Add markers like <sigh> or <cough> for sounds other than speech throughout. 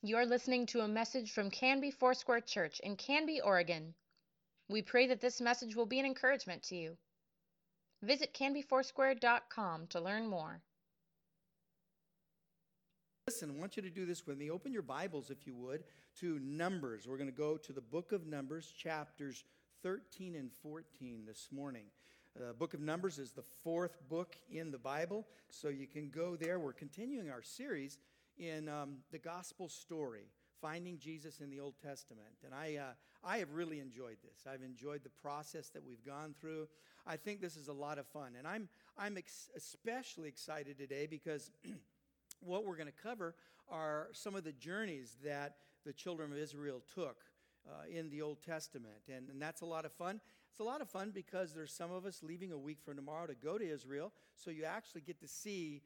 You're listening to a message from Canby Foursquare Church in Canby, Oregon. We pray that this message will be an encouragement to you. Visit canbyfoursquare.com to learn more. Listen, I want you to do this with me. Open your Bibles, if you would, to Numbers. We're going to go to the book of Numbers, chapters 13 and 14 this morning. The book of Numbers is the fourth book in the Bible, so you can go there. We're continuing our series in um, the gospel story, finding Jesus in the Old Testament. And I, uh, I have really enjoyed this. I've enjoyed the process that we've gone through. I think this is a lot of fun. And I'm, I'm ex- especially excited today because <clears throat> what we're going to cover are some of the journeys that the children of Israel took. Uh, in the Old Testament. And, and that's a lot of fun. It's a lot of fun because there's some of us leaving a week from tomorrow to go to Israel, so you actually get to see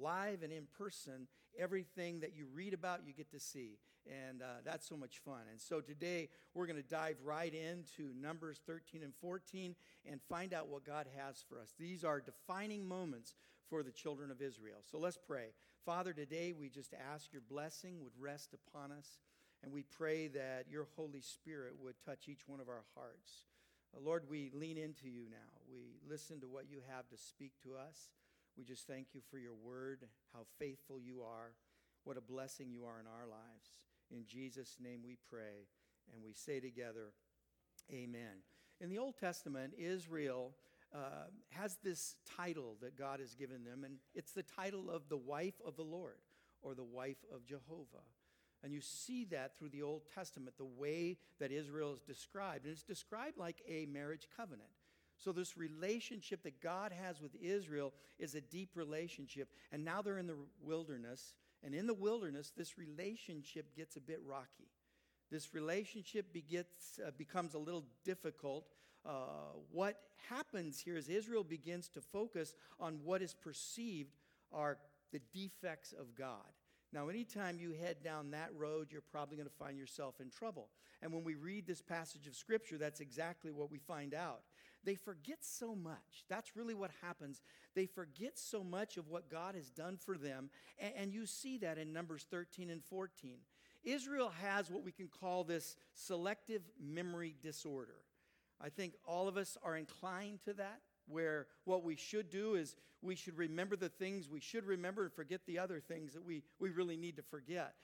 live and in person everything that you read about you get to see. And uh, that's so much fun. And so today we're going to dive right into numbers 13 and 14 and find out what god has for us. These are defining moments for the children of israel. So let's pray. Father today we just ask your blessing would rest upon us and we pray that your holy spirit would touch each one of our hearts. Uh, Lord, we lean into you now. We listen to what you have to speak to us. We just thank you for your word, how faithful you are, what a blessing you are in our lives. In Jesus' name we pray, and we say together, Amen. In the Old Testament, Israel uh, has this title that God has given them, and it's the title of the wife of the Lord or the wife of Jehovah. And you see that through the Old Testament, the way that Israel is described. And it's described like a marriage covenant. So, this relationship that God has with Israel is a deep relationship. And now they're in the wilderness. And in the wilderness, this relationship gets a bit rocky. This relationship begets, uh, becomes a little difficult. Uh, what happens here is Israel begins to focus on what is perceived are the defects of God. Now, anytime you head down that road, you're probably going to find yourself in trouble. And when we read this passage of Scripture, that's exactly what we find out. They forget so much. That's really what happens. They forget so much of what God has done for them. And, and you see that in Numbers 13 and 14. Israel has what we can call this selective memory disorder. I think all of us are inclined to that where what we should do is we should remember the things we should remember and forget the other things that we, we really need to forget.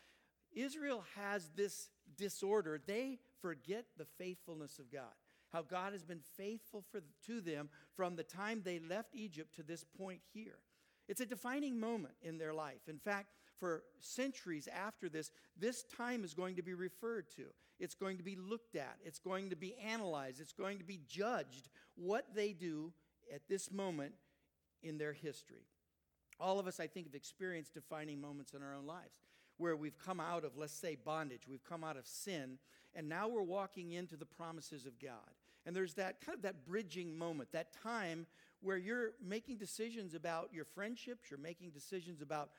Israel has this disorder. They forget the faithfulness of God, how God has been faithful for, to them from the time they left Egypt to this point here. It's a defining moment in their life. In fact, for centuries after this, this time is going to be referred to. It's going to be looked at. It's going to be analyzed. It's going to be judged what they do at this moment in their history. All of us, I think, have experienced defining moments in our own lives where we've come out of, let's say, bondage, we've come out of sin, and now we're walking into the promises of God. And there's that kind of that bridging moment, that time where you're making decisions about your friendships, you're making decisions about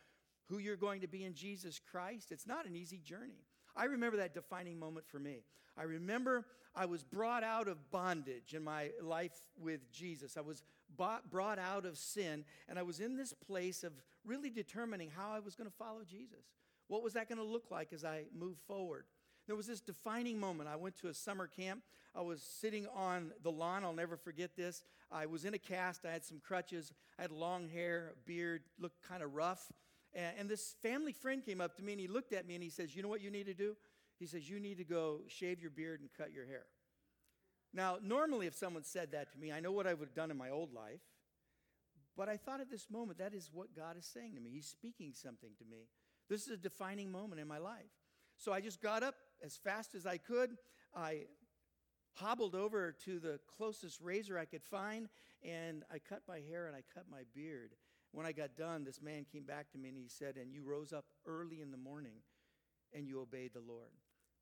who you're going to be in Jesus Christ. It's not an easy journey. I remember that defining moment for me. I remember I was brought out of bondage in my life with Jesus. I was bought, brought out of sin, and I was in this place of really determining how I was going to follow Jesus. What was that going to look like as I moved forward? There was this defining moment. I went to a summer camp. I was sitting on the lawn. I'll never forget this. I was in a cast. I had some crutches. I had long hair, beard, looked kind of rough. And, and this family friend came up to me and he looked at me and he says, You know what you need to do? He says, You need to go shave your beard and cut your hair. Now, normally, if someone said that to me, I know what I would have done in my old life. But I thought at this moment, that is what God is saying to me. He's speaking something to me. This is a defining moment in my life. So I just got up as fast as I could. I hobbled over to the closest razor I could find, and I cut my hair and I cut my beard. When I got done, this man came back to me and he said, And you rose up early in the morning and you obeyed the Lord.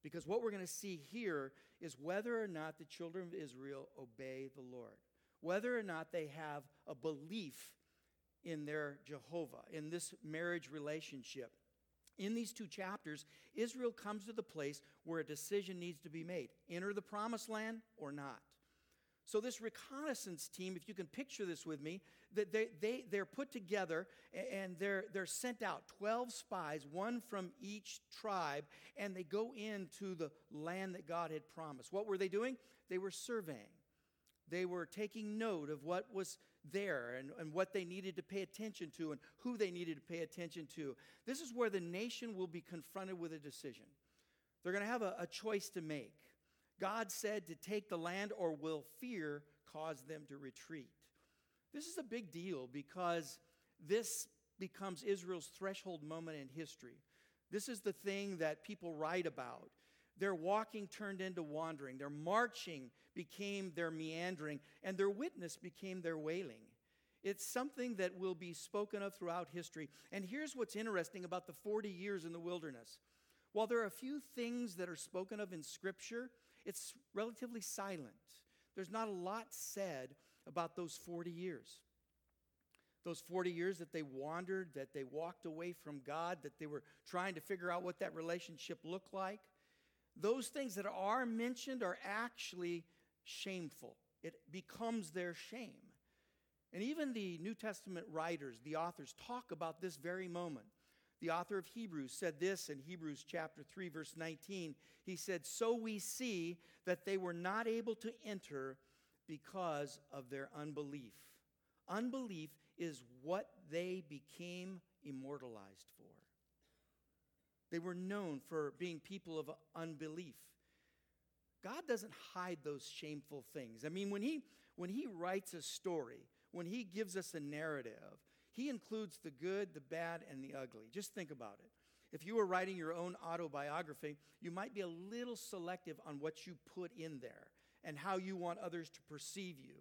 Because what we're going to see here is whether or not the children of Israel obey the Lord, whether or not they have a belief in their Jehovah, in this marriage relationship. In these two chapters, Israel comes to the place where a decision needs to be made enter the promised land or not. So, this reconnaissance team, if you can picture this with me, that they, they, they're put together and they're, they're sent out 12 spies, one from each tribe, and they go into the land that God had promised. What were they doing? They were surveying. They were taking note of what was there and, and what they needed to pay attention to and who they needed to pay attention to. This is where the nation will be confronted with a decision. They're going to have a, a choice to make. God said to take the land, or will fear cause them to retreat? This is a big deal because this becomes Israel's threshold moment in history. This is the thing that people write about. Their walking turned into wandering, their marching became their meandering, and their witness became their wailing. It's something that will be spoken of throughout history. And here's what's interesting about the 40 years in the wilderness. While there are a few things that are spoken of in Scripture, it's relatively silent. There's not a lot said about those 40 years. Those 40 years that they wandered, that they walked away from God, that they were trying to figure out what that relationship looked like. Those things that are mentioned are actually shameful. It becomes their shame. And even the New Testament writers, the authors, talk about this very moment. The author of Hebrews said this in Hebrews chapter 3, verse 19. He said, So we see that they were not able to enter because of their unbelief. Unbelief is what they became immortalized for. They were known for being people of unbelief. God doesn't hide those shameful things. I mean, when he, when he writes a story, when he gives us a narrative, he includes the good, the bad, and the ugly. Just think about it. If you were writing your own autobiography, you might be a little selective on what you put in there and how you want others to perceive you.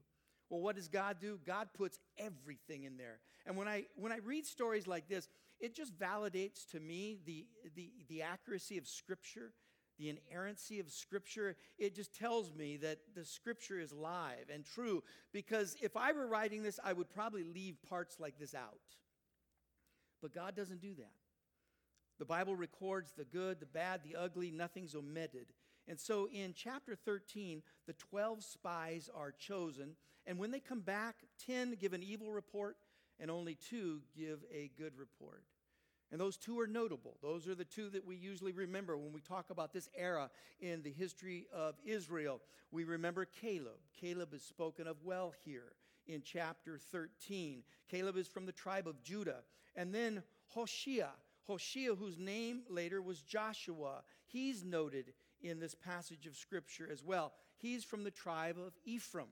Well, what does God do? God puts everything in there. And when I when I read stories like this, it just validates to me the the, the accuracy of Scripture the inerrancy of Scripture, it just tells me that the Scripture is live and true. Because if I were writing this, I would probably leave parts like this out. But God doesn't do that. The Bible records the good, the bad, the ugly, nothing's omitted. And so in chapter 13, the 12 spies are chosen. And when they come back, 10 give an evil report, and only two give a good report. And those two are notable. Those are the two that we usually remember when we talk about this era in the history of Israel. We remember Caleb. Caleb is spoken of well here in chapter 13. Caleb is from the tribe of Judah. And then Hoshea. Hoshea, whose name later was Joshua, he's noted in this passage of Scripture as well. He's from the tribe of Ephraim.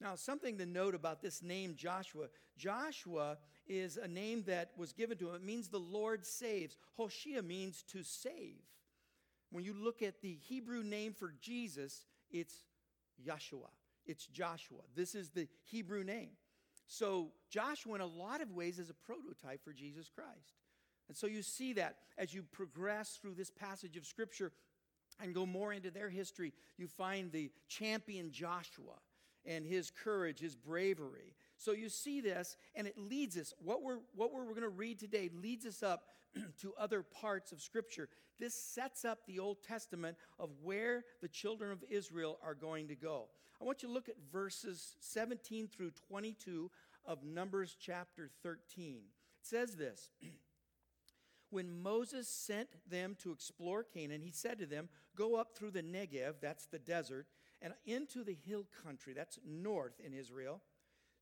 Now, something to note about this name, Joshua. Joshua is a name that was given to him. It means the Lord saves. Hoshea means to save. When you look at the Hebrew name for Jesus, it's Yeshua. It's Joshua. This is the Hebrew name. So, Joshua, in a lot of ways, is a prototype for Jesus Christ. And so you see that as you progress through this passage of Scripture and go more into their history, you find the champion Joshua and his courage, his bravery. So you see this, and it leads us. What we're, what we're going to read today leads us up <clears throat> to other parts of Scripture. This sets up the Old Testament of where the children of Israel are going to go. I want you to look at verses 17 through 22 of Numbers chapter 13. It says this <clears throat> When Moses sent them to explore Canaan, he said to them, Go up through the Negev, that's the desert and into the hill country, that's north in Israel.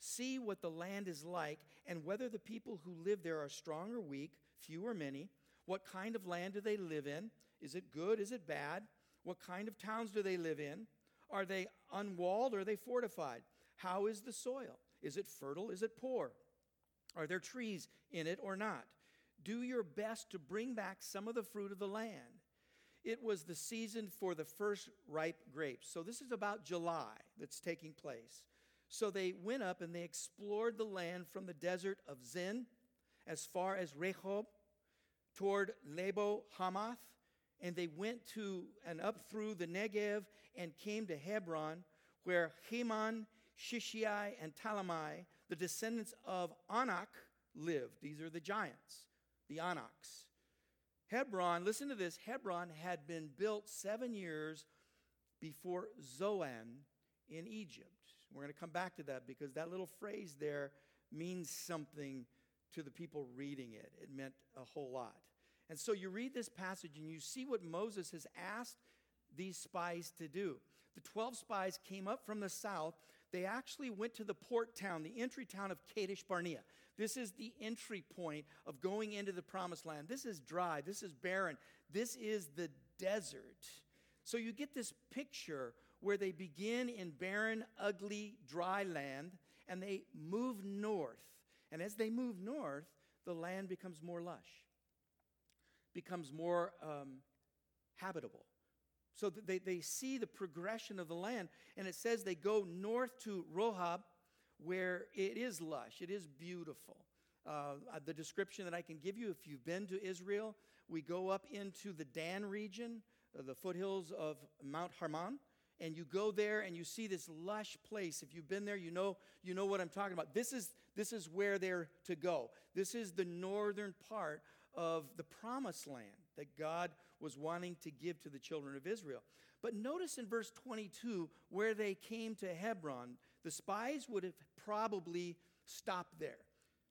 See what the land is like and whether the people who live there are strong or weak, few or many. What kind of land do they live in? Is it good? Is it bad? What kind of towns do they live in? Are they unwalled or are they fortified? How is the soil? Is it fertile? Is it poor? Are there trees in it or not? Do your best to bring back some of the fruit of the land. It was the season for the first ripe grapes. So this is about July that's taking place. So they went up and they explored the land from the desert of Zin as far as Rehob toward Lebo Hamath. And they went to and up through the Negev and came to Hebron, where Heman, Sheshai, and Talmai, the descendants of Anak, lived. These are the giants, the Anaks. Hebron, listen to this Hebron had been built seven years before Zoan in Egypt. We're going to come back to that because that little phrase there means something to the people reading it. It meant a whole lot. And so you read this passage and you see what Moses has asked these spies to do. The 12 spies came up from the south. They actually went to the port town, the entry town of Kadesh Barnea. This is the entry point of going into the promised land. This is dry, this is barren, this is the desert. So you get this picture where they begin in barren, ugly, dry land and they move north. And as they move north, the land becomes more lush, becomes more um, habitable. So they, they see the progression of the land. And it says they go north to Rehob, where it is lush, it is beautiful. Uh, the description that I can give you, if you've been to Israel, we go up into the Dan region, uh, the foothills of Mount Hermon, and you go there and you see this lush place. If you've been there, you know, you know what I'm talking about. This is, this is where they're to go. This is the northern part of the promised land that God was wanting to give to the children of Israel. But notice in verse 22 where they came to Hebron, the spies would have probably stopped there.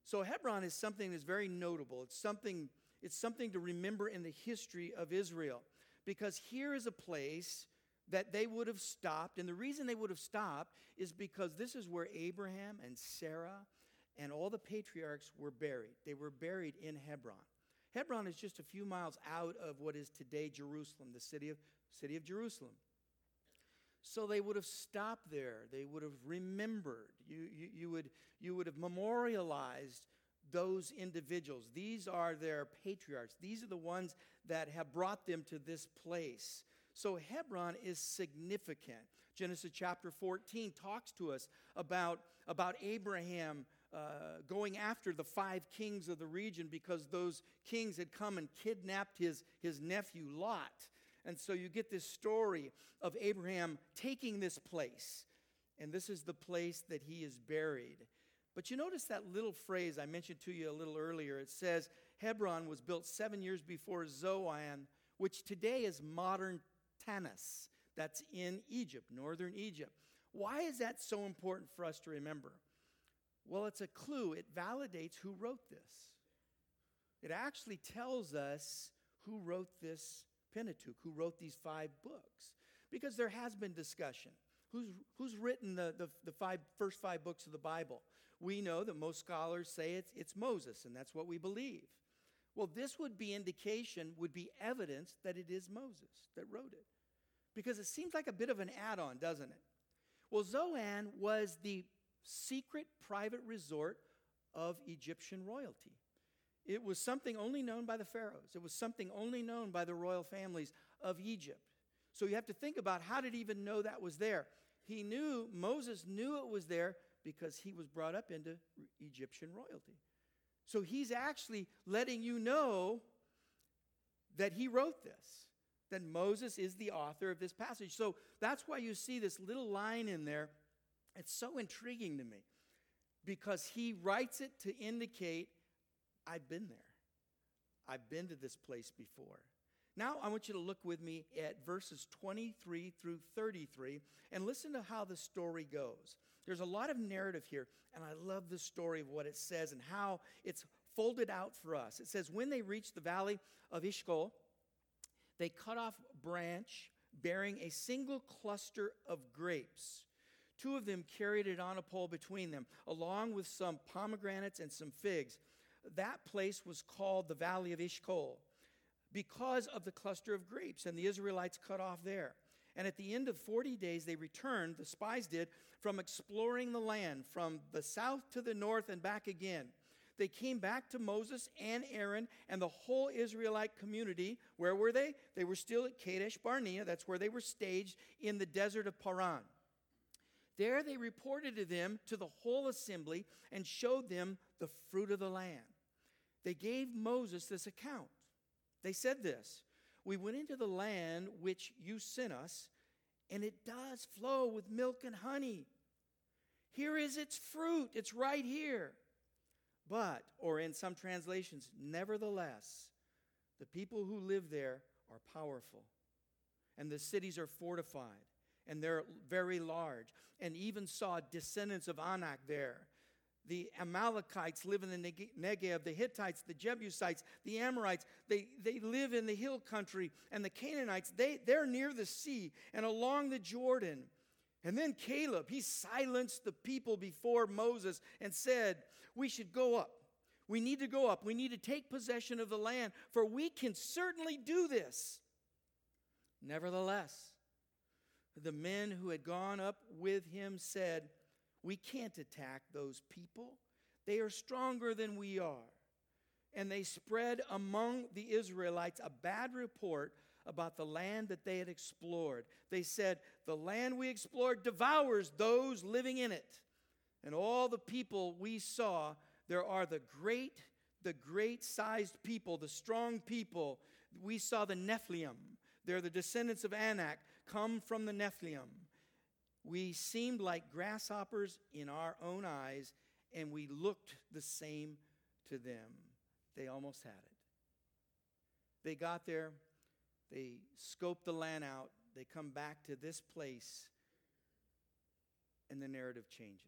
So Hebron is something that's very notable. It's something, it's something to remember in the history of Israel because here is a place that they would have stopped. And the reason they would have stopped is because this is where Abraham and Sarah and all the patriarchs were buried. They were buried in Hebron. Hebron is just a few miles out of what is today Jerusalem, the city of, city of Jerusalem. So they would have stopped there. They would have remembered. You, you, you, would, you would have memorialized those individuals. These are their patriarchs. These are the ones that have brought them to this place. So Hebron is significant. Genesis chapter 14 talks to us about, about Abraham uh, going after the five kings of the region because those kings had come and kidnapped his, his nephew Lot. And so you get this story of Abraham taking this place. And this is the place that he is buried. But you notice that little phrase I mentioned to you a little earlier. It says Hebron was built seven years before Zoan, which today is modern Tanis. That's in Egypt, northern Egypt. Why is that so important for us to remember? Well, it's a clue. It validates who wrote this. It actually tells us who wrote this Pentateuch, who wrote these five books. Because there has been discussion. Who's, who's written the, the, the five, first five books of the Bible? We know that most scholars say it's, it's Moses, and that's what we believe. Well, this would be indication, would be evidence that it is Moses that wrote it. Because it seems like a bit of an add on, doesn't it? Well, Zoan was the secret private resort of Egyptian royalty. It was something only known by the pharaohs. It was something only known by the royal families of Egypt. So you have to think about how did he even know that was there? He knew, Moses knew it was there because he was brought up into Egyptian royalty. So he's actually letting you know that he wrote this, that Moses is the author of this passage. So that's why you see this little line in there it's so intriguing to me because he writes it to indicate I've been there. I've been to this place before. Now, I want you to look with me at verses 23 through 33 and listen to how the story goes. There's a lot of narrative here, and I love the story of what it says and how it's folded out for us. It says, When they reached the valley of Eshcol, they cut off a branch bearing a single cluster of grapes Two of them carried it on a pole between them, along with some pomegranates and some figs. That place was called the Valley of Eshcol because of the cluster of grapes, and the Israelites cut off there. And at the end of 40 days, they returned, the spies did, from exploring the land from the south to the north and back again. They came back to Moses and Aaron and the whole Israelite community. Where were they? They were still at Kadesh Barnea. That's where they were staged in the desert of Paran. There they reported to them, to the whole assembly, and showed them the fruit of the land. They gave Moses this account. They said this We went into the land which you sent us, and it does flow with milk and honey. Here is its fruit, it's right here. But, or in some translations, nevertheless, the people who live there are powerful, and the cities are fortified and they're very large, and even saw descendants of Anak there. The Amalekites live in the Negev, the Hittites, the Jebusites, the Amorites, they, they live in the hill country, and the Canaanites, they, they're near the sea and along the Jordan. And then Caleb, he silenced the people before Moses and said, We should go up. We need to go up. We need to take possession of the land, for we can certainly do this. Nevertheless, the men who had gone up with him said, We can't attack those people. They are stronger than we are. And they spread among the Israelites a bad report about the land that they had explored. They said, The land we explored devours those living in it. And all the people we saw, there are the great, the great sized people, the strong people. We saw the Nephilim. They're the descendants of Anak, come from the Nephilim. We seemed like grasshoppers in our own eyes, and we looked the same to them. They almost had it. They got there, they scoped the land out, they come back to this place, and the narrative changes.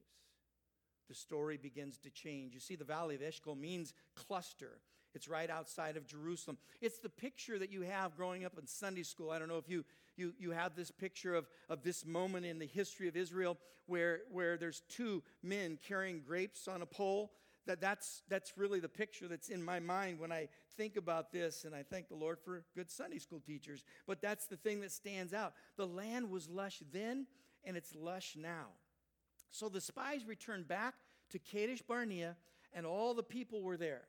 The story begins to change. You see, the Valley of Eshcol means cluster. It's right outside of Jerusalem. It's the picture that you have growing up in Sunday school. I don't know if you, you, you have this picture of, of this moment in the history of Israel where, where there's two men carrying grapes on a pole that that's, that's really the picture that's in my mind when I think about this, and I thank the Lord for good Sunday school teachers. But that's the thing that stands out. The land was lush then, and it's lush now. So the spies returned back to Kadesh Barnea, and all the people were there.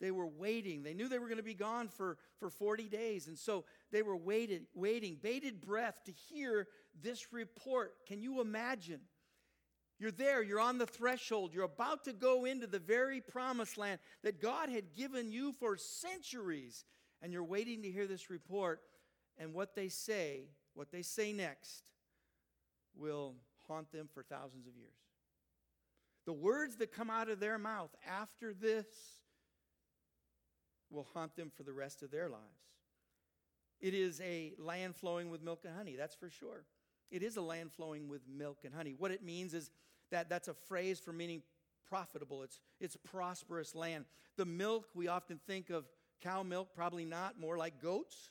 They were waiting. They knew they were going to be gone for, for 40 days. And so they were waited, waiting, bated breath to hear this report. Can you imagine? You're there, you're on the threshold, you're about to go into the very promised land that God had given you for centuries, and you're waiting to hear this report. And what they say, what they say next, will haunt them for thousands of years. The words that come out of their mouth after this will haunt them for the rest of their lives. It is a land flowing with milk and honey, that's for sure. It is a land flowing with milk and honey. What it means is that that's a phrase for meaning profitable. It's, it's prosperous land. The milk, we often think of cow milk, probably not, more like goats.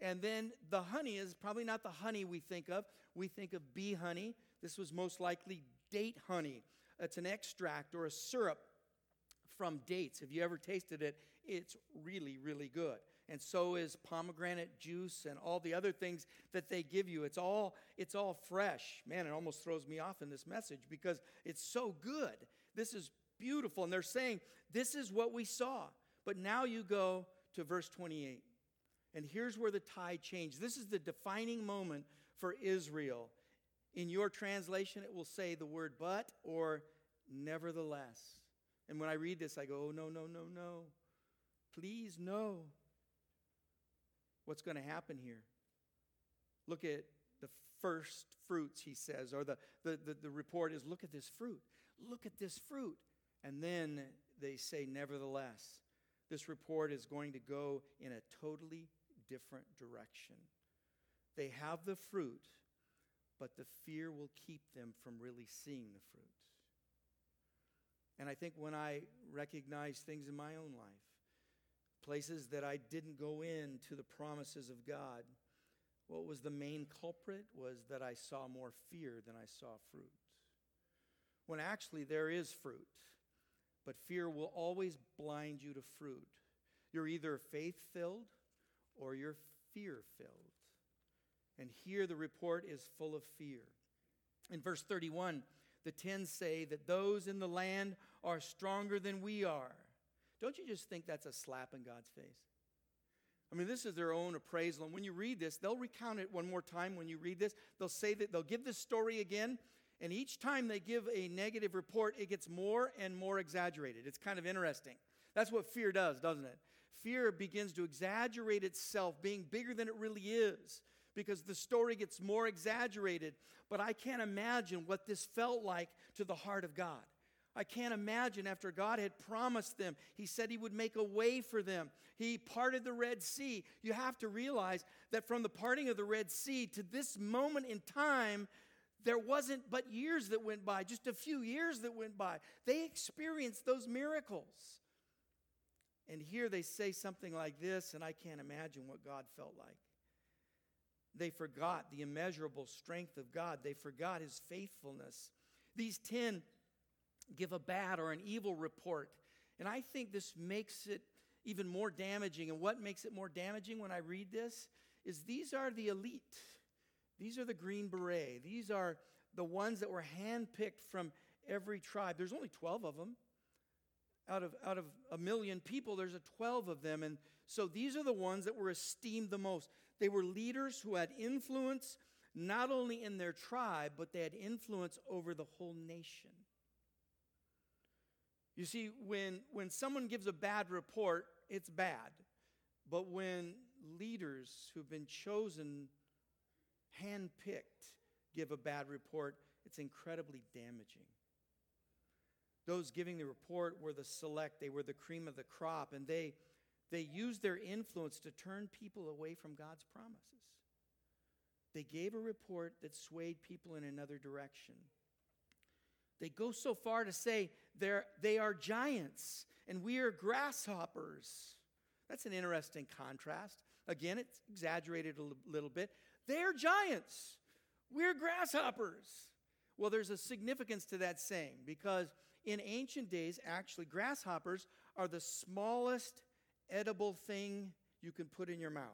And then the honey is probably not the honey we think of. We think of bee honey. This was most likely date honey. It's an extract or a syrup from dates. Have you ever tasted it? It's really, really good and so is pomegranate juice and all the other things that they give you. It's all it's all fresh. Man, it almost throws me off in this message because it's so good. This is beautiful and they're saying this is what we saw. But now you go to verse 28. And here's where the tide changed. This is the defining moment for Israel. In your translation, it will say the word but or nevertheless. And when I read this, I go, oh, no, no, no, no. Please, no what's going to happen here. Look at the first fruits, he says, or the, the, the, the, report is look at this fruit. Look at this fruit. And then they say, nevertheless, this report is going to go in a totally different direction. They have the fruit, but the fear will keep them from really seeing the fruit. And I think when I recognize things in my own life, places that I didn't go into the promises of God. What was the main culprit was that I saw more fear than I saw fruit. When actually there is fruit, but fear will always blind you to fruit. You're either faith filled or you're fear filled. And here the report is full of fear. In verse 31, the ten say that those in the land are stronger than we are. Don't you just think that's a slap in God's face? I mean, this is their own appraisal. And when you read this, they'll recount it one more time when you read this. They'll say that they'll give this story again. And each time they give a negative report, it gets more and more exaggerated. It's kind of interesting. That's what fear does, doesn't it? Fear begins to exaggerate itself, being bigger than it really is, because the story gets more exaggerated. But I can't imagine what this felt like to the heart of God. I can't imagine after God had promised them, He said He would make a way for them. He parted the Red Sea. You have to realize that from the parting of the Red Sea to this moment in time, there wasn't but years that went by, just a few years that went by. They experienced those miracles. And here they say something like this, and I can't imagine what God felt like. They forgot the immeasurable strength of God, they forgot His faithfulness. These 10 give a bad or an evil report. And I think this makes it even more damaging. And what makes it more damaging when I read this is these are the elite. These are the Green Beret. These are the ones that were handpicked from every tribe. There's only 12 of them. Out of, out of a million people, there's a 12 of them. And so these are the ones that were esteemed the most. They were leaders who had influence not only in their tribe, but they had influence over the whole nation. You see, when, when someone gives a bad report, it's bad. But when leaders who've been chosen, handpicked, give a bad report, it's incredibly damaging. Those giving the report were the select, they were the cream of the crop, and they, they used their influence to turn people away from God's promises. They gave a report that swayed people in another direction. They go so far to say they're, they are giants and we are grasshoppers. That's an interesting contrast. Again, it's exaggerated a little bit. They're giants. We're grasshoppers. Well, there's a significance to that saying because in ancient days, actually, grasshoppers are the smallest edible thing you can put in your mouth.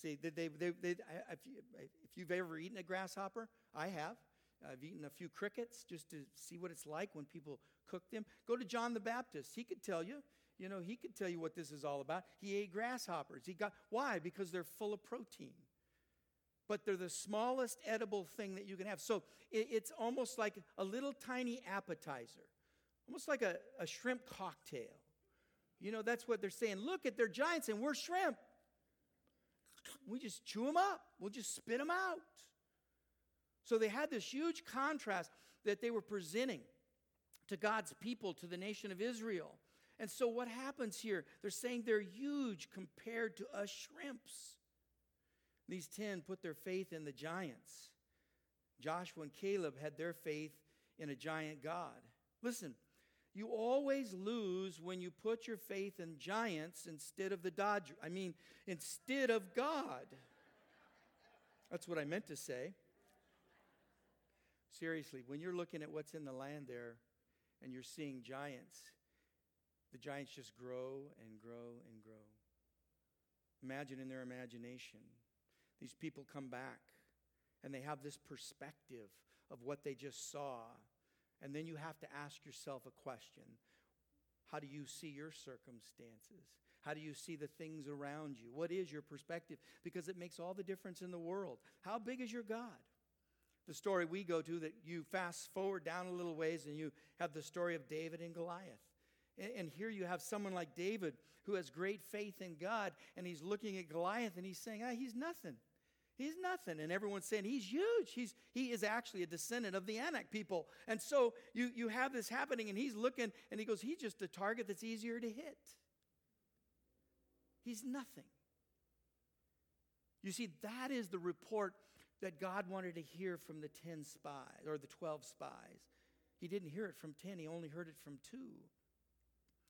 See, they, they, they, if, you, if you've ever eaten a grasshopper, I have. I've eaten a few crickets just to see what it's like when people cook them. Go to John the Baptist. He could tell you. You know, he could tell you what this is all about. He ate grasshoppers. He got why? Because they're full of protein. But they're the smallest edible thing that you can have. So it, it's almost like a little tiny appetizer, almost like a, a shrimp cocktail. You know, that's what they're saying. Look at their giants, and we're shrimp. We just chew them up. We'll just spit them out. So they had this huge contrast that they were presenting to God's people, to the nation of Israel. And so what happens here? They're saying they're huge compared to us shrimps. These 10 put their faith in the giants. Joshua and Caleb had their faith in a giant God. Listen, you always lose when you put your faith in giants instead of the Dodger. I mean, instead of God. That's what I meant to say. Seriously, when you're looking at what's in the land there and you're seeing giants, the giants just grow and grow and grow. Imagine in their imagination, these people come back and they have this perspective of what they just saw. And then you have to ask yourself a question How do you see your circumstances? How do you see the things around you? What is your perspective? Because it makes all the difference in the world. How big is your God? The story we go to that you fast forward down a little ways and you have the story of David and Goliath. And, here you have someone like David who has great faith in God and he's looking at Goliath and he's saying, ah, he's nothing. He's nothing. And everyone's saying he's huge. He's, he is actually a descendant of the Anak people. And so you, you have this happening and he's looking and he goes, he's just a target that's easier to hit. He's nothing. You see, that is the report that God wanted to hear from the 10 spies or the 12 spies. He didn't hear it from 10, he only heard it from two.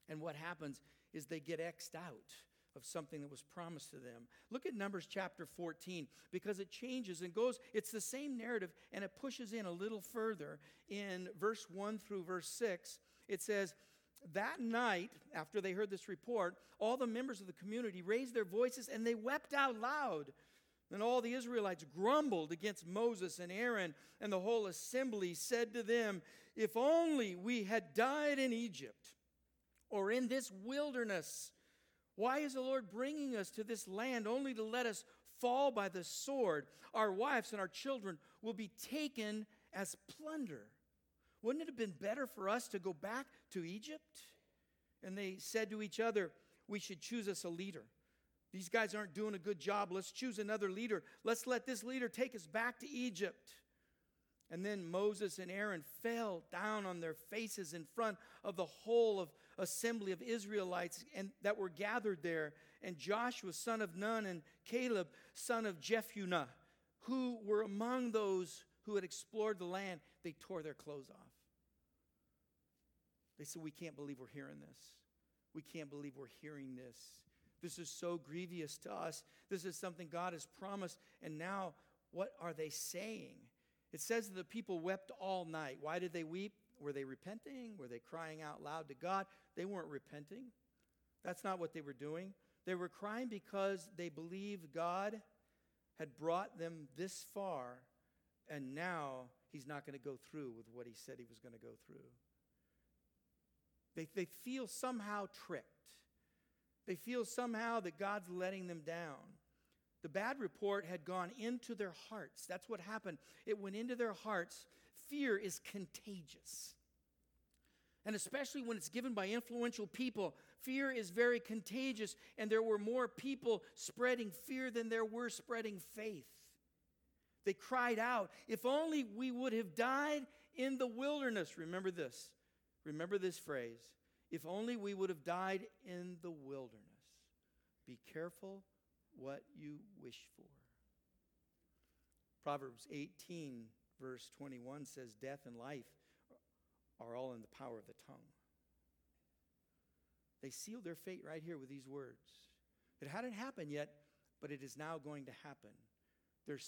And what happens is they get X'd out of something that was promised to them. Look at Numbers chapter 14 because it changes and goes, it's the same narrative and it pushes in a little further. In verse 1 through verse 6, it says, that night, after they heard this report, all the members of the community raised their voices and they wept out loud then all the Israelites grumbled against Moses and Aaron, and the whole assembly said to them, If only we had died in Egypt or in this wilderness. Why is the Lord bringing us to this land only to let us fall by the sword? Our wives and our children will be taken as plunder. Wouldn't it have been better for us to go back to Egypt? And they said to each other, We should choose us a leader these guys aren't doing a good job. Let's choose another leader. Let's let this leader take us back to Egypt. And then Moses and Aaron fell down on their faces in front of the whole of assembly of Israelites and that were gathered there. And Joshua, son of Nun, and Caleb, son of Jephunneh, who were among those who had explored the land, they tore their clothes off. They said, We can't believe we're hearing this. We can't believe we're hearing this. This is so grievous to us. This is something God has promised. And now, what are they saying? It says that the people wept all night. Why did they weep? Were they repenting? Were they crying out loud to God? They weren't repenting. That's not what they were doing. They were crying because they believed God had brought them this far, and now He's not going to go through with what He said He was going to go through. They, they feel somehow tricked. They feel somehow that God's letting them down. The bad report had gone into their hearts. That's what happened. It went into their hearts. Fear is contagious. And especially when it's given by influential people, fear is very contagious. And there were more people spreading fear than there were spreading faith. They cried out, If only we would have died in the wilderness. Remember this. Remember this phrase if only we would have died in the wilderness. Be careful what you wish for. Proverbs 18, verse 21 says, Death and life are all in the power of the tongue. They sealed their fate right here with these words. It hadn't happened yet, but it is now going to happen. Their,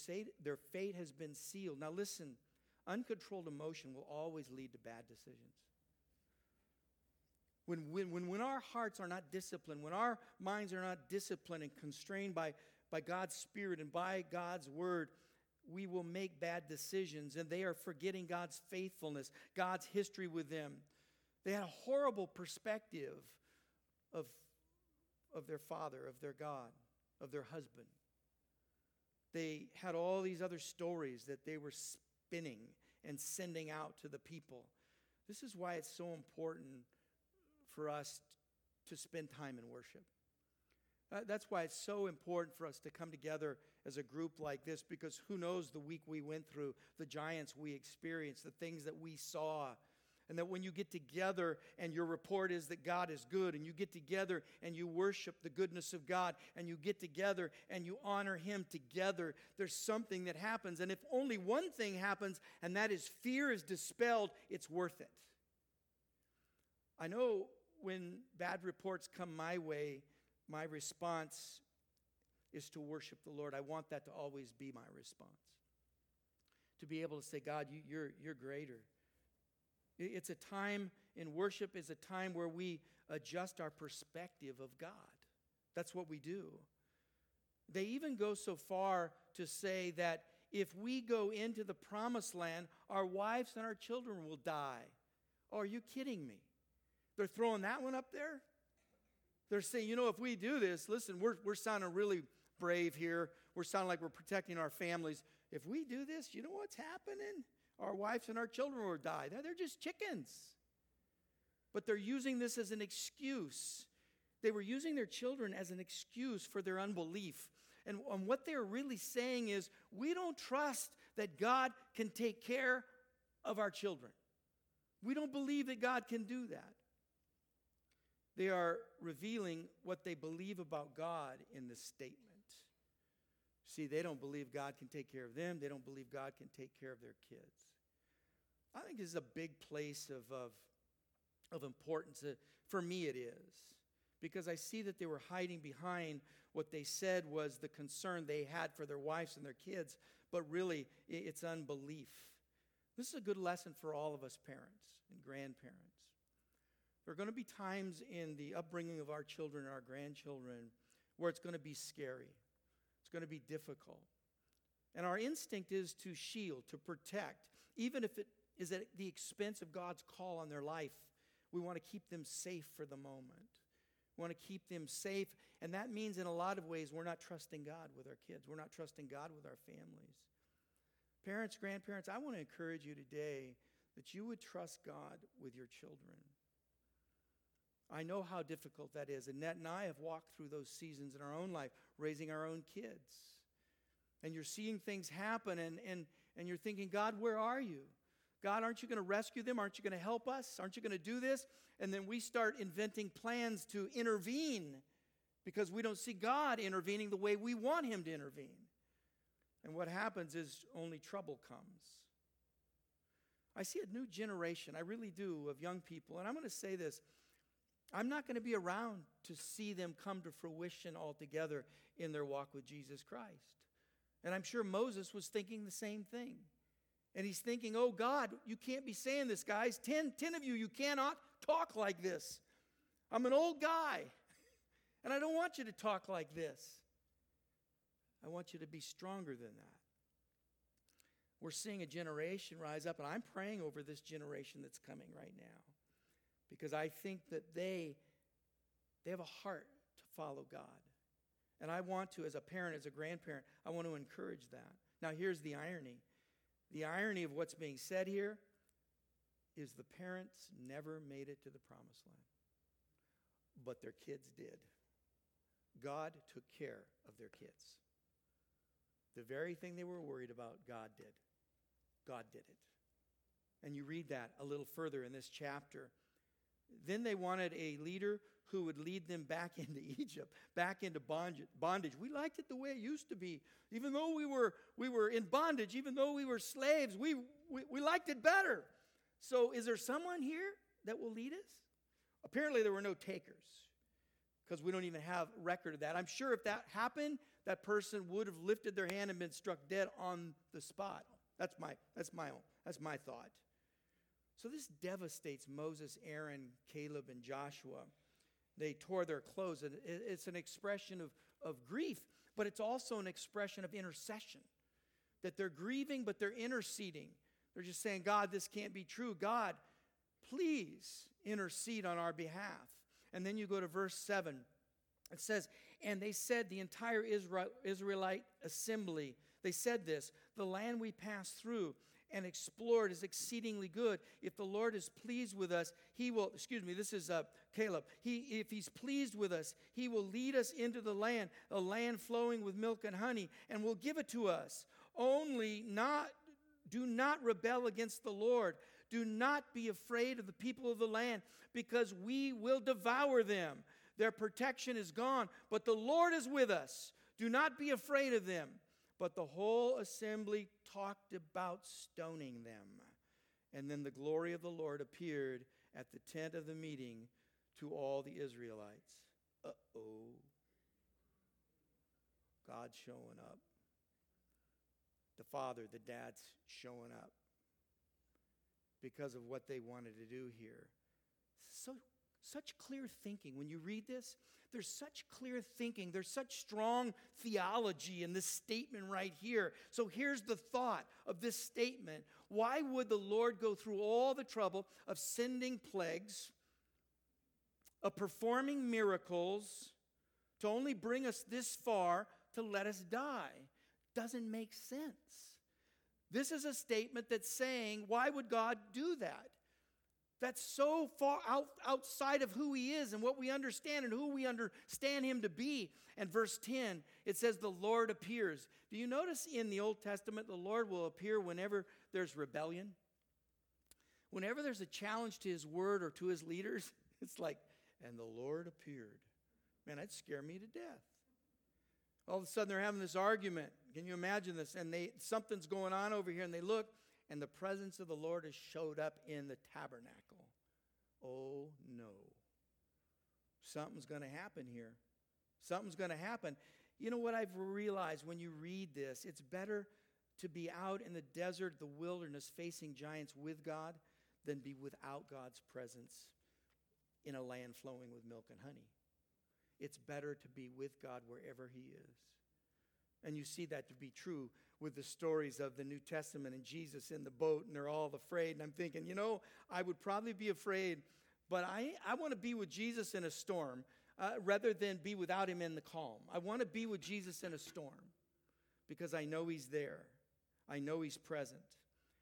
their fate has been sealed. Now, listen uncontrolled emotion will always lead to bad decisions. When, when, when, our hearts are not disciplined, when our minds are not disciplined and constrained by, by God's Spirit and by God's Word, we will make bad decisions and they are forgetting God's faithfulness, God's history with them. They had a horrible perspective of, of their father, of their God, of their husband. They had all these other stories that they were spinning and sending out to the people. This is why it's so important for us to spend time in worship. Uh, that's why it's so important for us to come together as a group like this because who knows the week we went through, the giants we experienced, the things that we saw. And that when you get together and your report is that God is good, and you get together and you worship the goodness of God, and you get together and you honor Him together, there's something that happens. And if only one thing happens, and that is fear is dispelled, it's worth it. I know when bad reports come my way, my response is to worship the Lord. I want that to always be my response. To be able to say, God, you, are you're, you're greater. It's a time in worship, is a time where we adjust our perspective of God. That's what we do. They even go so far to say that if we go into the promised land, our wives and our children will die. Oh, are you kidding me? They're throwing that one up there. They're saying, you know, if we do this, listen, we're, we're sounding really brave here. We're sounding like we're protecting our families. If we do this, you know what's happening? Our wives and our children will die. They're, just chickens. But they're using this as an excuse. They were using their children as an excuse for their unbelief. And, and what they're really saying is, we don't trust that God can take care of our children. We don't believe that God can do that. They are revealing what they believe about God in this statement. See, they don't believe God can take care of them, they don't believe God can take care of their kids. I think this is a big place of, of, of importance. Uh, for me, it is. Because I see that they were hiding behind what they said was the concern they had for their wives and their kids, but really, it's unbelief. This is a good lesson for all of us parents and grandparents. There are going to be times in the upbringing of our children and our grandchildren where it's going to be scary, it's going to be difficult. And our instinct is to shield, to protect, even if it is at the expense of God's call on their life. We want to keep them safe for the moment. We want to keep them safe. And that means, in a lot of ways, we're not trusting God with our kids. We're not trusting God with our families. Parents, grandparents, I want to encourage you today that you would trust God with your children. I know how difficult that is. Annette and I have walked through those seasons in our own life, raising our own kids. and you're seeing things happen, and, and, and you're thinking, God, where are you? God, aren't you going to rescue them? Aren't you going to help us? Aren't you going to do this? And then we start inventing plans to intervene because we don't see God intervening the way we want Him to intervene. And what happens is only trouble comes. I see a new generation, I really do, of young people. And I'm going to say this I'm not going to be around to see them come to fruition altogether in their walk with Jesus Christ. And I'm sure Moses was thinking the same thing. And he's thinking, oh God, you can't be saying this, guys. Ten, ten of you, you cannot talk like this. I'm an old guy, <laughs> and I don't want you to talk like this. I want you to be stronger than that. We're seeing a generation rise up, and I'm praying over this generation that's coming right now because I think that they, they have a heart to follow God. And I want to, as a parent, as a grandparent, I want to encourage that. Now, here's the irony the irony of what's being said here is the parents never made it to the promised land, but their kids did. God took care of their kids. The very thing they were worried about, God did. God did it. And you read that a little further in this chapter. Then they wanted a leader who would lead them back <laughs> into Egypt, back into bondage. We liked it the way it used to be. Even though we were, we were in bondage, even though we were slaves, we, we, we liked it better. So, is there someone here that will lead us? Apparently, there were no takers because we don't even have record of that. I'm sure if that happened, that person would have lifted their hand and been struck dead on the spot. That's my, that's my, own, that's my thought. So this devastates Moses, Aaron, Caleb, and Joshua. They tore their clothes. And It's an expression of, of grief, but it's also an expression of intercession. That they're grieving, but they're interceding. They're just saying, God, this can't be true. God, please intercede on our behalf. And then you go to verse 7. It says, And they said, the entire Israel, Israelite assembly, they said this, the land we passed through and explored is exceedingly good. If the Lord is pleased with us, he will, excuse me, this is uh, Caleb. He, if he's pleased with us, he will lead us into the land, a land flowing with milk and honey, and will give it to us. Only not, do not rebel against the Lord. Do not be afraid of the people of the land, because we will devour them. Their protection is gone, but the Lord is with us. Do not be afraid of them. But the whole assembly talked about stoning them. And then the glory of the Lord appeared at the tent of the meeting to all the Israelites. Uh oh. God's showing up. The father, the dad's showing up because of what they wanted to do here. Such clear thinking. When you read this, there's such clear thinking. There's such strong theology in this statement right here. So here's the thought of this statement Why would the Lord go through all the trouble of sending plagues, of performing miracles, to only bring us this far to let us die? Doesn't make sense. This is a statement that's saying, Why would God do that? That's so far out, outside of who he is and what we understand and who we understand him to be. And verse 10, it says, The Lord appears. Do you notice in the Old Testament, the Lord will appear whenever there's rebellion? Whenever there's a challenge to his word or to his leaders, <laughs> it's like, and the Lord appeared. Man, that'd scare me to death. All of a sudden, they're having this argument. Can you imagine this? And they something's going on over here, and they look, and the presence of the Lord has showed up in the tabernacle. Oh no. Something's going to happen here. Something's going to happen. You know what I've realized when you read this? It's better to be out in the desert, the wilderness, facing giants with God than be without God's presence in a land flowing with milk and honey. It's better to be with God wherever He is. And you see that to be true with the stories of the New Testament and Jesus in the boat, and they're all afraid. And I'm thinking, you know, I would probably be afraid, but I, I want to be with Jesus in a storm uh, rather than be without him in the calm. I want to be with Jesus in a storm because I know he's there, I know he's present.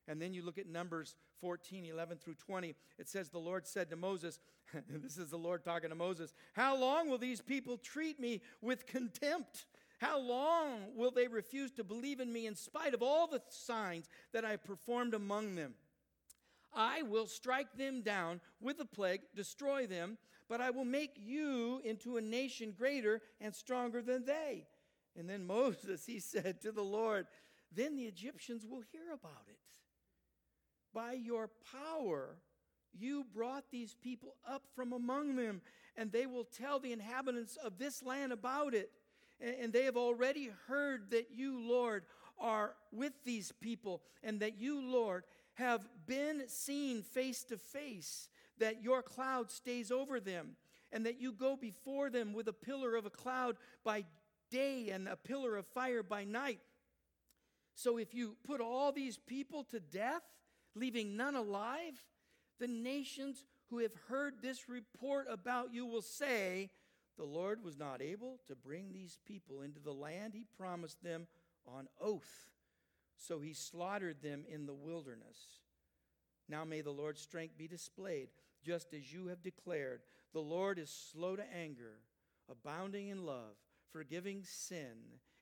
And then you look at Numbers 14, 11 through 20. It says, The Lord said to Moses, <laughs> This is the Lord talking to Moses, How long will these people treat me with contempt? How long will they refuse to believe in me in spite of all the signs that I have performed among them? I will strike them down with a plague, destroy them, but I will make you into a nation greater and stronger than they. And then Moses, he said to the Lord, Then the Egyptians will hear about it. By your power, you brought these people up from among them, and they will tell the inhabitants of this land about it. And they have already heard that you, Lord, are with these people, and that you, Lord, have been seen face to face, that your cloud stays over them, and that you go before them with a pillar of a cloud by day and a pillar of fire by night. So if you put all these people to death, leaving none alive, the nations who have heard this report about you will say, The Lord was not able to bring these people into the land he promised them on oath. So he slaughtered them in the wilderness. Now may the Lord's strength be displayed, just as you have declared. The Lord is slow to anger, abounding in love, forgiving sin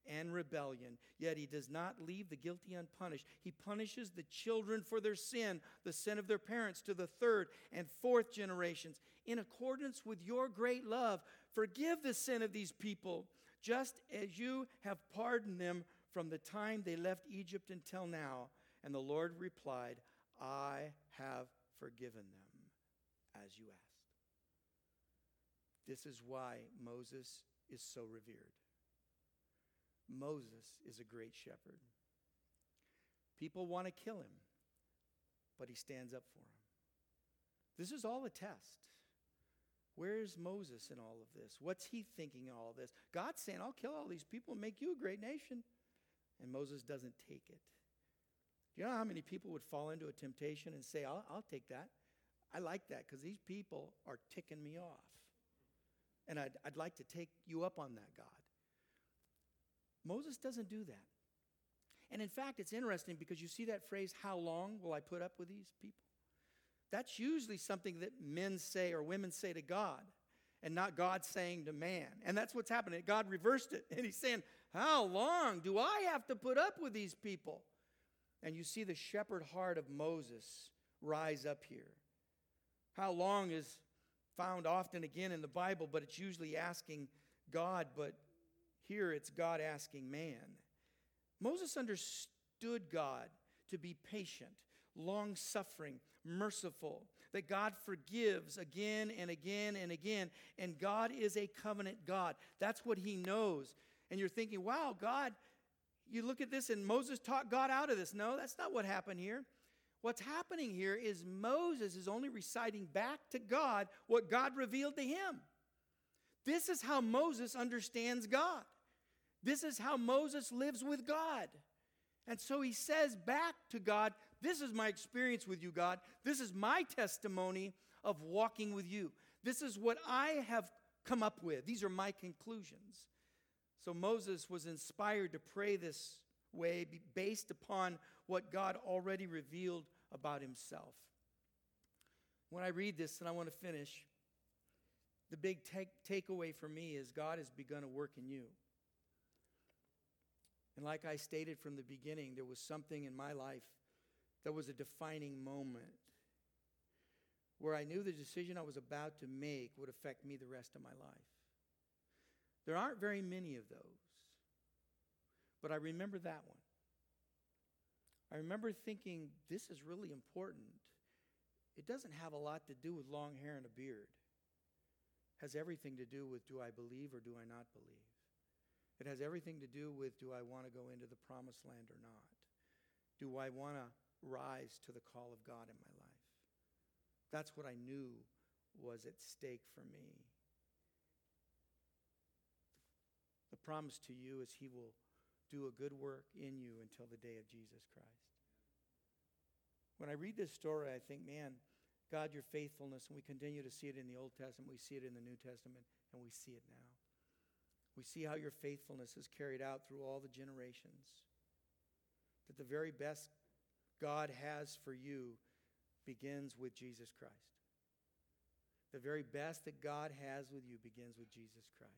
and rebellion, yet he does not leave the guilty unpunished. He punishes the children for their sin, the sin of their parents, to the third and fourth generations. In accordance with your great love, forgive the sin of these people, just as you have pardoned them from the time they left Egypt until now. And the Lord replied, I have forgiven them as you asked. This is why Moses is so revered. Moses is a great shepherd. People want to kill him, but he stands up for them. This is all a test. Where's Moses in all of this? What's he thinking in all of this? God's saying, I'll kill all these people and make you a great nation. And Moses doesn't take it. Do you know how many people would fall into a temptation and say, I'll, I'll take that? I like that because these people are ticking me off. And I'd, I'd like to take you up on that, God. Moses doesn't do that. And in fact, it's interesting because you see that phrase, How long will I put up with these people? That's usually something that men say or women say to God, and not God saying to man. And that's what's happening. God reversed it. <laughs> And he's saying, How long do I have to put up with these people? And you see the shepherd heart of Moses rise up here. How long is found often again in the Bible, but it's usually asking God, but here it's God asking man. Moses understood God to be patient, long suffering, merciful, that God forgives again and again and again, and God is a covenant God. That's what he knows. And you're thinking, wow, God, you look at this and Moses taught God out of this. No, that's not what happened here. What's happening here is Moses is only reciting back to God what God revealed to him. This is how Moses understands God. This is how Moses lives with God. And so he says back to God, This is my experience with you, God. This is my testimony of walking with you. This is what I have come up with. These are my conclusions. So Moses was inspired to pray this way based upon what God already revealed about himself. When I read this, and I want to finish, the big take, takeaway for me is God has begun a work in you. And like I stated from the beginning, there was something in my life that was a defining moment where I knew the decision I was about to make would affect me the rest of my life. There aren't very many of those, but I remember that one. I remember thinking, this is really important. It doesn't have a lot to do with long hair and a beard. It has everything to do with do I believe or do I not believe? It has everything to do with do I want to go into the promised land or not? Do I want to rise to the call of God in my life? That's what I knew was at stake for me. The promise to you is He will do a good work in you until the day of Jesus Christ. When I read this story, I think, man, God, your faithfulness, and we continue to see it in the Old Testament, we see it in the New Testament, and we see it now. We see how your faithfulness is carried out through all the generations. That the very best God has for you begins with Jesus Christ. The very best that God has with you begins with Jesus Christ.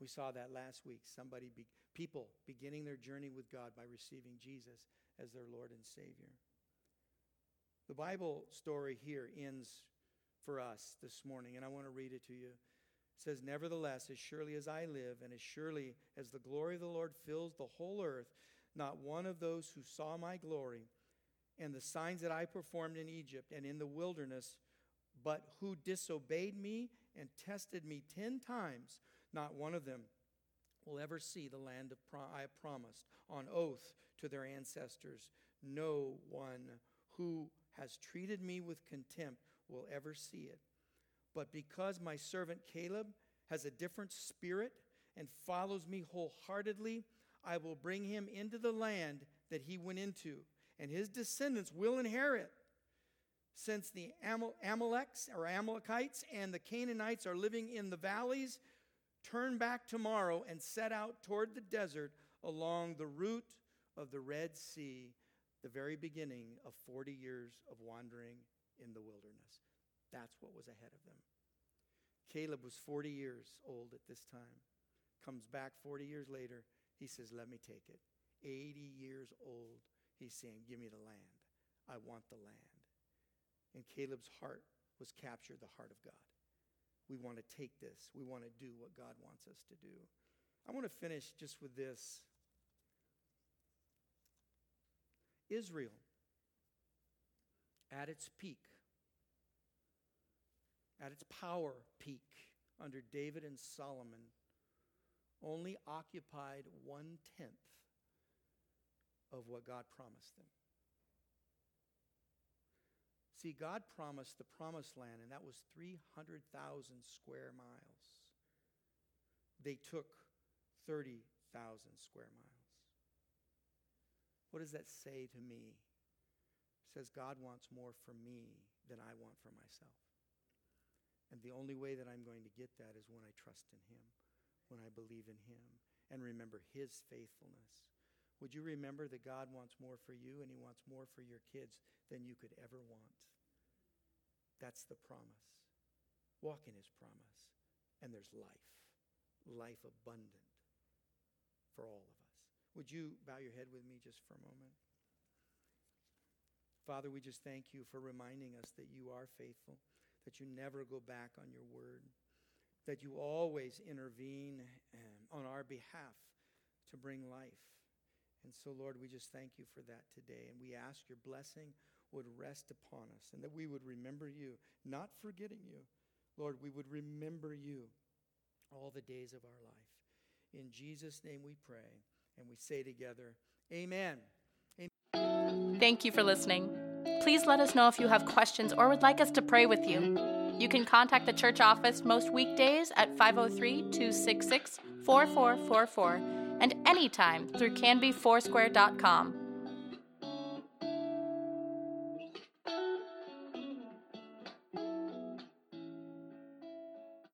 We saw that last week. Somebody, be, people beginning their journey with God by receiving Jesus as their Lord and Savior. The Bible story here ends for us this morning, and I want to read it to you. It says, Nevertheless, as surely as I live, and as surely as the glory of the Lord fills the whole earth, not one of those who saw my glory and the signs that I performed in Egypt and in the wilderness, but who disobeyed me and tested me ten times, not one of them will ever see the land I promised on oath to their ancestors. No one who has treated me with contempt will ever see it. But because my servant Caleb has a different spirit and follows me wholeheartedly, I will bring him into the land that he went into, and his descendants will inherit. Since the Amal- Amaleks or Amalekites and the Canaanites are living in the valleys, turn back tomorrow and set out toward the desert along the route of the Red Sea, the very beginning of 40 years of wandering in the wilderness. That's what was ahead of them. Caleb was 40 years old at this time. Comes back 40 years later. He says, Let me take it. 80 years old. He's saying, Give me the land. I want the land. And Caleb's heart was captured the heart of God. We want to take this. We want to do what God wants us to do. I want to finish just with this Israel, at its peak, at its power peak under David and Solomon, only occupied one tenth of what God promised them. See, God promised the promised land, and that was 300,000 square miles. They took 30,000 square miles. What does that say to me? It says God wants more for me than I want for myself. And the only way that I'm going to get that is when I trust in Him, when I believe in Him, and remember His faithfulness. Would you remember that God wants more for you and He wants more for your kids than you could ever want? That's the promise. Walk in His promise, and there's life, life abundant for all of us. Would you bow your head with me just for a moment? Father, we just thank you for reminding us that you are faithful, that you never go back on your word, that you always intervene um, on our behalf to bring life. And so, Lord, we just thank you for that today. And we ask your blessing would rest upon us and that we would remember you, not forgetting you. Lord, we would remember you all the days of our life. In Jesus' name we pray. And we say together, Amen. Amen. Thank you for listening. Please let us know if you have questions or would like us to pray with you. You can contact the church office most weekdays at 503 266 4444 and anytime through canbyfoursquare.com.